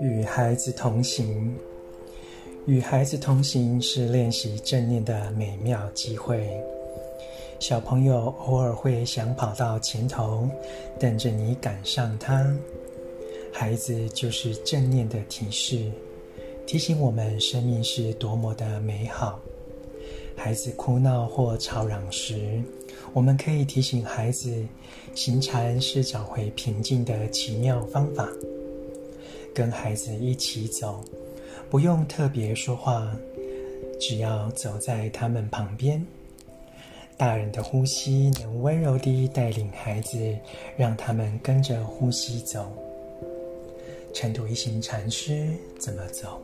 与孩子同行，与孩子同行是练习正念的美妙机会。小朋友偶尔会想跑到前头，等着你赶上他。孩子就是正念的提示，提醒我们生命是多么的美好。孩子哭闹或吵嚷时，我们可以提醒孩子，行禅是找回平静的奇妙方法。跟孩子一起走，不用特别说话，只要走在他们旁边。大人的呼吸能温柔地带领孩子，让他们跟着呼吸走。晨读一行禅师怎么走？